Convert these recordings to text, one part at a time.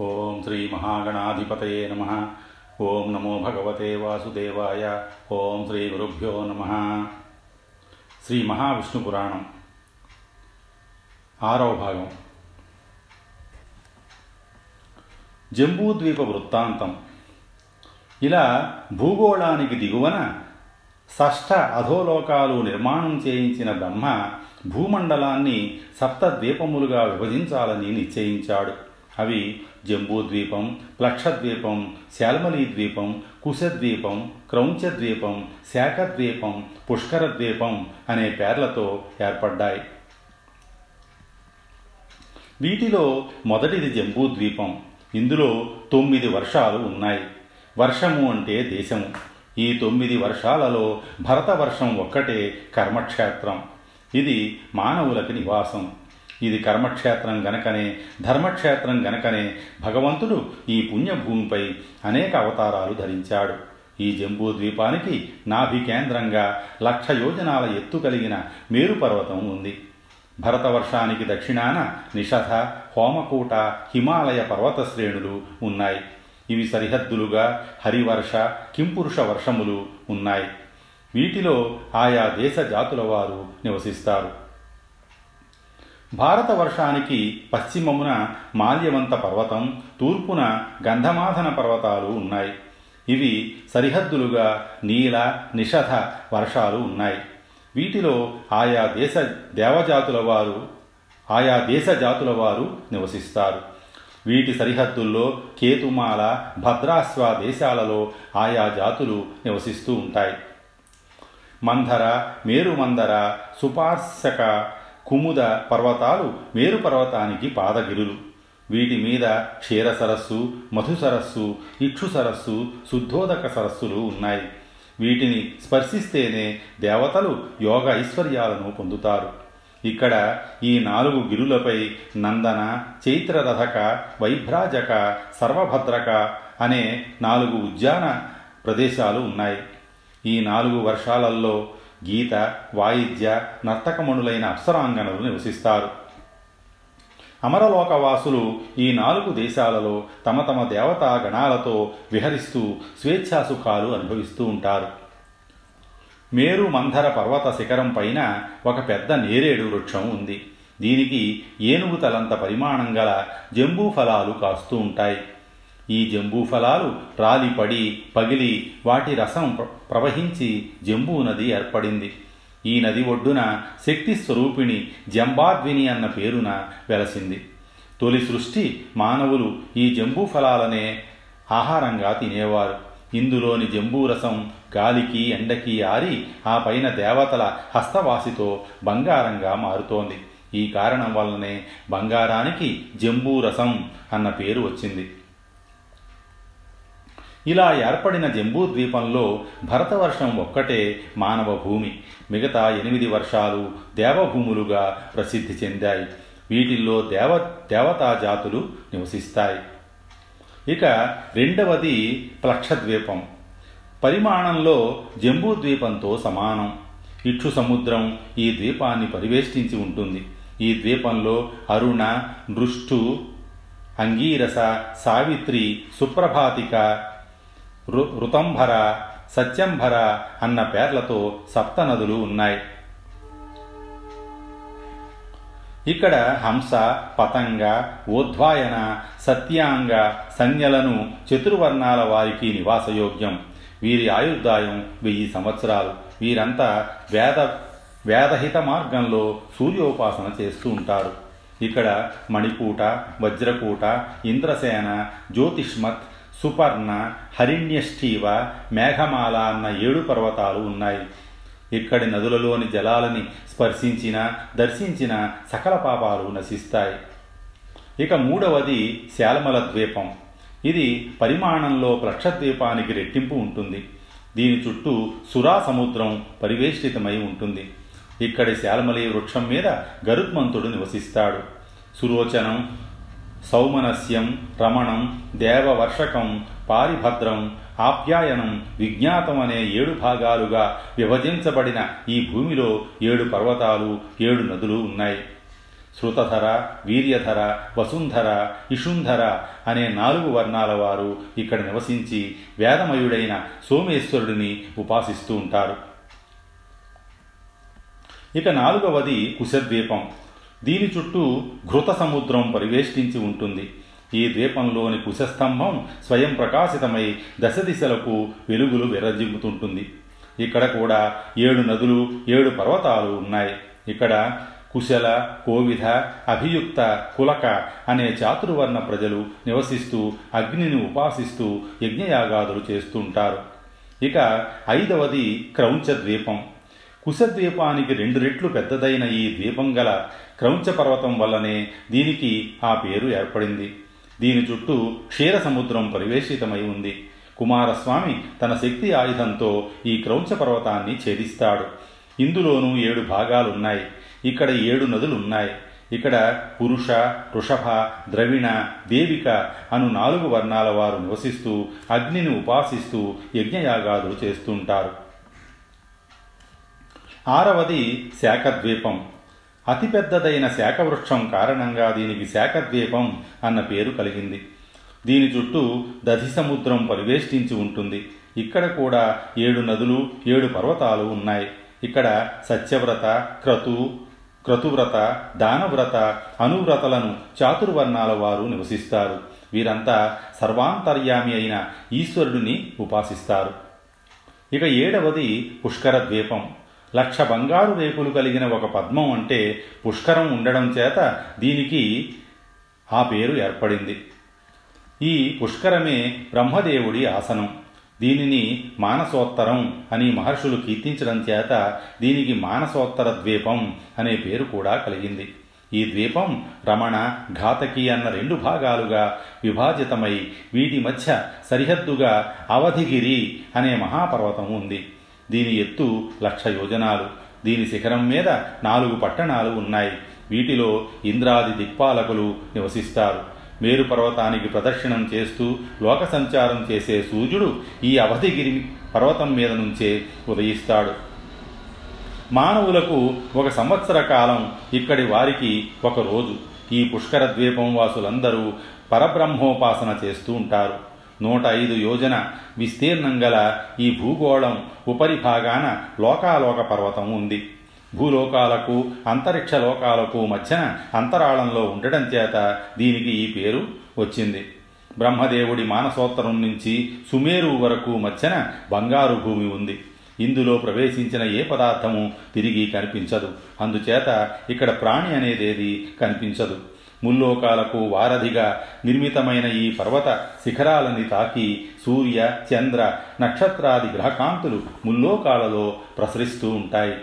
ఓం శ్రీ మహాగణాధిపతయే నమ. ఓం నమో భగవతే వాసుదేవాయ. ఓం శ్రీ గురుభ్యో నమ. శ్రీ మహావిష్ణు పురాణం ఆరవ భాగం. జంబూద్వీప వృత్తాంతం. ఇలా భూగోళానికి దిగువన షష్ఠ అధోలోకాలు నిర్మాణం చేయించిన బ్రహ్మ భూమండలాన్ని సప్త ద్వీపములుగా విభజించాలని నిశ్చయించాడు. అవి జంబూద్వీపం ప్లక్షద్వీపం శాల్మలీ ద్వీపం కుశద్వీపం క్రౌంచద్వీపం శాఖద్వీపం పుష్కరద్వీపం అనే పేర్లతో ఏర్పడ్డాయి. వీటిలో మొదటిది జంబూద్వీపం. ఇందులో తొమ్మిది వర్షాలు ఉన్నాయి. వర్షము అంటే దేశము. ఈ తొమ్మిది వర్షాలలో భరతవర్షం ఒక్కటే కర్మక్షేత్రం. ఇది మానవులకి నివాసం. ఇది కర్మక్షేత్రం గనకనే ధర్మక్షేత్రం గనకనే. భగవంతుడు ఈ పుణ్యభూమిపై అనేక అవతారాలు ధరించాడు. ఈ జంబూ ద్వీపానికి నాభి కేంద్రంగా లక్ష యోజనాల ఎత్తు కలిగిన మేరుపర్వతం ఉంది. భరతవర్షానికి దక్షిణాన నిషధ హోమకూట హిమాలయ పర్వత శ్రేణులు ఉన్నాయి. ఇవి సరిహద్దులుగా హరివర్ష కింపురుష వర్షములు ఉన్నాయి. వీటిలో ఆయా దేశ జాతుల వారు నివసిస్తారు. భారతవర్షానికి పశ్చిమమున మాల్యవంత పర్వతం తూర్పున గంధమాధన పర్వతాలు ఉన్నాయి. ఇవి సరిహద్దులుగా నీల నిషధ వర్షాలు ఉన్నాయి. వీటిలో ఆయా దేశ దేవజాతుల వారు ఆయా దేశ జాతుల వారు నివసిస్తారు. వీటి సరిహద్దుల్లో కేతుమాల భద్రాస్వ దేశాలలో ఆయా జాతులు నివసిస్తూ ఉంటాయి. మందర మేరుమందర సుపార్శక కుముద పర్వతాలు మేరు పర్వతానికి పాదగిరులు. వీటి మీద క్షీర సరస్సు మధు సరస్సు ఇక్షు సరస్సు శుద్ధోదక సరస్సులు ఉన్నాయి. వీటిని స్పర్శిస్తేనే దేవతలు యోగ ఐశ్వర్యాలను పొందుతారు. ఇక్కడ ఈ నాలుగు గిరులపై నందన చైత్రరథక వైభ్రాజక సర్వభద్రక అనే నాలుగు ఉద్యాన ప్రదేశాలు ఉన్నాయి. ఈ నాలుగు వర్షాలలో గీత వాయిద్య నర్తకమణులైన అప్సరాంగనలు నివసిస్తారు. అమరలోకవాసులు ఈ నాలుగు దేశాలలో తమ తమ దేవతా గణాలతో విహరిస్తూ స్వేచ్ఛాసుఖాలు అనుభవిస్తూ ఉంటారు. మేరు మంధర పర్వత శిఖరం పైన ఒక పెద్ద నేరేడు వృక్షం ఉంది. దీనికి ఏనుగు తలంత పరిమాణం గల జంబూ ఫలాలు కాస్తూ ఉంటాయి. ఈ జంబూ ఫలాలు రాలిపడి పగిలి వాటి రసం ప్రవహించి జంబూ నది ఏర్పడింది. ఈ నది ఒడ్డున శక్తి స్వరూపిణి జంబాద్విని అన్న పేరున వెలసింది. తొలి సృష్టి మానవులు ఈ జంబూ ఫలాలనే ఆహారంగా తినేవారు. ఇందులోని జంబూరసం గాలికి ఎండకి ఆరి ఆ పైన దేవతల హస్తవాసితో బంగారంగా మారుతోంది. ఈ కారణం వల్లనే బంగారానికి జంబూరసం అన్న పేరు వచ్చింది. ఇలా ఏర్పడిన జంబూ ద్వీపంలో భరతవర్షం ఒక్కటే మానవ భూమి. మిగతా ఎనిమిది వర్షాలు దేవభూములుగా ప్రసిద్ధి చెందాయి. వీటిల్లో దేవ దేవతా జాతులు నివసిస్తాయి. ఇక రెండవది ప్లక్షద్వీపం. పరిమాణంలో జంబూ ద్వీపంతో సమానం. ఇక్షు సముద్రం ఈ ద్వీపాన్ని పరివేష్టించి ఉంటుంది. ఈ ద్వీపంలో అరుణ నృష్టు అంగీరస సావిత్రి సుప్రభాతిక ఋతంభర సత్యంభర అన్న పేర్లతో సప్త నదులు ఉన్నాయి. ఇక్కడ హంస పతంగ ఓద్వాయన సత్యాంగ సంజ్ఞలను చతుర్వర్ణాల వారికి నివాసయోగ్యం. వీరి ఆయుర్దాయం వెయ్యి సంవత్సరాలు. వీరంతా వేద వేదహిత మార్గంలో సూర్యోపాసన చేస్తూ ఉంటారు. ఇక్కడ మణికూట వజ్రకూట ఇంద్రసేన జ్యోతిష్మత్ సుపర్ణ హరిణ్యష్ఠీవ మేఘమాల అన్న ఏడు పర్వతాలు ఉన్నాయి. ఇక్కడి నదులలోని జలాలని స్పర్శించిన దర్శించిన సకల పాపాలు నశిస్తాయి. ఇక మూడవది శాలమల ద్వీపం. ఇది పరిమాణంలో ప్లక్షద్వీపానికి రెట్టింపు ఉంటుంది. దీని చుట్టూ సురా సముద్రం పరివేష్టితమై ఉంటుంది. ఇక్కడి శాలమలి వృక్షం మీద గరుత్మంతుడు నివసిస్తాడు. సురోచనం సౌమనస్యం రమణం దేవవర్షకం పారిభద్రం ఆప్యాయనం విజ్ఞాతం అనే ఏడు భాగాలుగా విభజించబడిన ఈ భూమిలో ఏడు పర్వతాలు ఏడు నదులు ఉన్నాయి. శృతధర వీర్యధర వసుంధర ఇషుంధర అనే నాలుగు వర్ణాల వారు ఇక్కడ నివసించి వేదమయుడైన సోమేశ్వరుడిని ఉపాసిస్తూ ఉంటారు. ఇక నాలుగవది కుశద్వీపం. దీని చుట్టూ ఘృత సముద్రం పరివేష్టించి ఉంటుంది. ఈ ద్వీపంలోని కుశస్తంభం స్వయం ప్రకాశితమై దశ దిశలకు వెలుగులు విరజిమ్ముతుంటుంది ఇక్కడ కూడా ఏడు నదులు ఏడు పర్వతాలు ఉన్నాయి. ఇక్కడ కుశల కోవిధ అభియుక్త కులక అనే చాతుర్వర్ణ ప్రజలు నివసిస్తూ అగ్నిని ఉపాసిస్తూ యజ్ఞయాగాదులు చేస్తుంటారు. ఇక ఐదవది క్రౌంచ ద్వీపం కుశద్వీపానికి రెండు రెట్లు పెద్దదైన ఈ ద్వీపం గల క్రౌంచ పర్వతం వల్లనే దీనికి ఆ పేరు ఏర్పడింది. దీని చుట్టూ క్షీర సముద్రం పరివేషితమై ఉంది. కుమారస్వామి తన శక్తి ఆయుధంతో ఈ క్రౌంచ పర్వతాన్ని ఛేదిస్తాడు. ఇందులోనూ ఏడు భాగాలున్నాయి. ఇక్కడ ఏడు నదులున్నాయి. ఇక్కడ పురుష వృషభ ద్రవిణ దేవిక అను నాలుగు వర్ణాల వారు నివసిస్తూ అగ్నిని ఉపాసిస్తూ యజ్ఞయాగాదులు చేస్తుంటారు. ఆరవది శాఖద్వీపం. అతిపెద్దదైన శాఖవృక్షం కారణంగా దీనికి శాఖద్వీపం అన్న పేరు కలిగింది. దీని చుట్టూ దధి సముద్రం పరివేష్టించి ఉంటుంది. ఇక్కడ కూడా ఏడు నదులు ఏడు పర్వతాలు ఉన్నాయి. ఇక్కడ సత్యవ్రత క్రతు క్రతువ్రత దానవ్రత అనువ్రతలను చాతుర్వర్ణాల వారు నివసిస్తారు. వీరంతా సర్వాంతర్యామి అయిన ఈశ్వరుడిని ఉపాసిస్తారు. ఇక ఏడవది పుష్కర ద్వీపం లక్ష బంగారు రేకులు కలిగిన ఒక పద్మం అంటే పుష్కరం ఉండడం చేత దీనికి ఆ పేరు ఏర్పడింది. ఈ పుష్కరమే బ్రహ్మదేవుడి ఆసనం. దీనిని మానసోత్తరం అని మహర్షులు కీర్తించడం చేత దీనికి మానసోత్తర ద్వీపం అనే పేరు కూడా కలిగింది. ఈ ద్వీపం రమణ ఘాతకి అన్న రెండు భాగాలుగా విభాజితమై వీటి మధ్య సరిహద్దుగా అవధిగిరి అనే మహాపర్వతం ఉంది. దీని ఎత్తు లక్ష యోజనాలు. దీని శిఖరం మీద నాలుగు పట్టణాలు ఉన్నాయి. వీటిలో ఇంద్రాది దిక్పాలకులు నివసిస్తారు. మేరు పర్వతానికి ప్రదక్షిణం చేస్తూ లోక సంచారం చేసే సూర్యుడు ఈ అవధిగిరి పర్వతం మీద నుంచే ఉదయిస్తాడు. మానవులకు ఒక సంవత్సర కాలం ఇక్కడి వారికి ఒక రోజు. ఈ పుష్కర ద్వీపం వాసులందరూ పరబ్రహ్మోపాసన చేస్తూ ఉంటారు. నూట ఐదు యోజన విస్తీర్ణం గల ఈ భూగోళం ఉపరిభాగాన లోకాలోక పర్వతం ఉంది. భూలోకాలకు అంతరిక్ష లోకాలకు మధ్యన అంతరాళంలో ఉండటం చేత దీనికి ఈ పేరు వచ్చింది. బ్రహ్మదేవుడి మానసోత్తరం నుంచి సుమేరు వరకు మధ్యన బంగారు భూమి ఉంది. ఇందులో ప్రవేశించిన ఏ పదార్థము తిరిగి కనిపించదు. అందుచేత ఇక్కడ ప్రాణి అనేదేది కనిపించదు. ముల్లోకాలకు వారధిగా నిర్మితమైన ఈ పర్వత శిఖరాలని తాకి సూర్య చంద్ర నక్షత్రాది గ్రహకాంతులు ముల్లోకాలలో ప్రసరిస్తూ ఉంటాయి.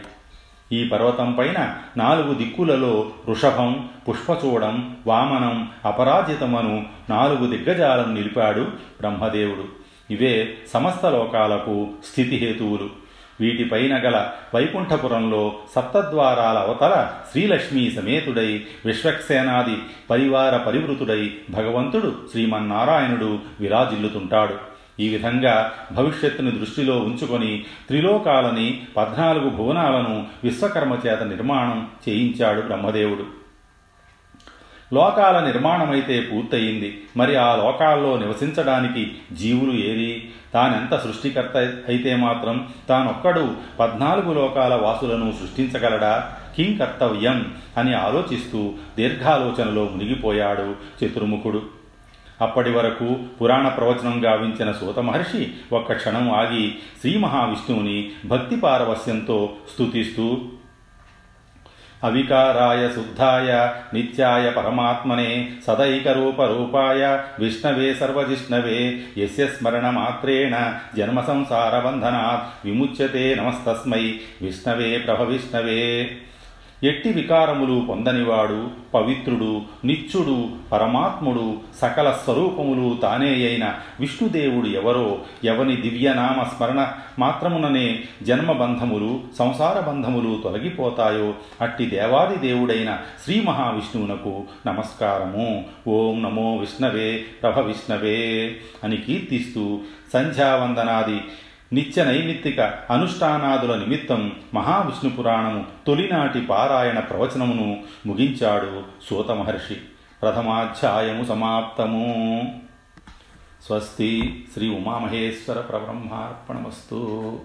ఈ పర్వతం పైన నాలుగు దిక్కులలో వృషభం పుష్పచూడం వామనం అపరాజితమను నాలుగు దిగ్గజాలను నిలిపాడు బ్రహ్మదేవుడు. ఇవే సమస్త లోకాలకు స్థితిహేతువులు వీటిపైన గల వైకుంఠపురంలో సప్తద్వారాల అవతల శ్రీలక్ష్మీ సమేతుడై విశ్వక్సేనాది పరివార పరివృతుడై భగవంతుడు శ్రీమన్నారాయణుడు విరాజిల్లుతుంటాడు. ఈ విధంగా భవిష్యత్తుని దృష్టిలో ఉంచుకొని త్రిలోకాలని పద్నాలుగు భువనాలను విశ్వకర్మ చేత నిర్మాణం చేయించాడు బ్రహ్మదేవుడు. లోకాల నిర్మాణమైతే పూర్తయింది. మరి ఆ లోకాల్లో నివసించడానికి జీవులు ఏరి తానెంత సృష్టికర్త అయితే మాత్రం తానొక్కడు పద్నాలుగు లోకాల వాసులను సృష్టించగలడా? కిం కర్తవ్యం? అని ఆలోచిస్తూ దీర్ఘాలోచనలో మునిగిపోయాడు చతుర్ముఖుడు. అప్పటి వరకు పురాణ ప్రవచనం గావించిన సూత మహర్షి ఒక్క క్షణం ఆగి శ్రీ మహావిష్ణువుని భక్తి పారవస్యంతో స్తుతిస్తూ అవికారాయ శుద్ధాయ నిత్యాయ పరమాత్మనే సదైకరూపరూపాయ విష్ణవే సర్వజిష్ణవే యస్య స్మరణ మాత్రేణ జన్మ సంసార బంధనాత్ విముచ్యతే నమస్తస్మై విష్ణవే ప్రభ విష్ణవే ఎట్టి వికారములు పొందనివాడు పవిత్రుడు నిత్యుడు పరమాత్ముడు సకల స్వరూపములు తానే అయిన విష్ణుదేవుడు ఎవరో ఎవని దివ్యనామ స్మరణ మాత్రముననే జన్మబంధములు సంసార బంధములు తొలగిపోతాయో అట్టి దేవాది దేవుడైన శ్రీ మహావిష్ణువునకు నమస్కారము. ఓం నమో విష్ణవే ప్రభ విష్ణవే అని కీర్తిస్తూ సంధ్యావందనాది నిత్య నైమిత్తిక అనుష్ఠానాదుల నిమిత్తం మహావిష్ణు పురాణము తొలినాటి పారాయణ ప్రవచనమును ముగించాడు సూత మహర్షి. ప్రథమాధ్యాయము సమాప్తము. స్వస్తి శ్రీ ఉమామహేశ్వర పరబ్రహ్మార్పణమస్తు.